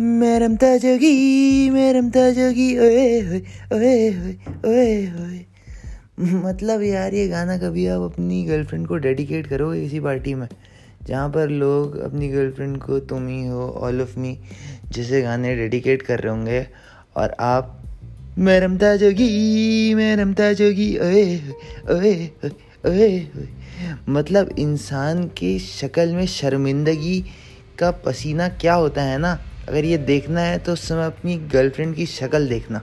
मैं रमता जोगी मैं रमता जोगी ओए होए ओए होए ओए होए मतलब यार, ये गाना कभी आप अपनी गर्लफ्रेंड को डेडिकेट करो इसी पार्टी में? जहाँ पर लोग अपनी गर्लफ्रेंड को तुम ही हो ऑल ऑफ़ मी जैसे गाने डेडिकेट कर रहे होंगे। और आप मैं रमता जोगी मैं रमता जोगी, ओए ओए ओए ओए। मतलब इंसान की शक्ल में शर्मिंदगी का पसीना क्या होता है ना? अगर ये देखना है तो उस समय अपनी गर्लफ्रेंड की शक्ल देखना।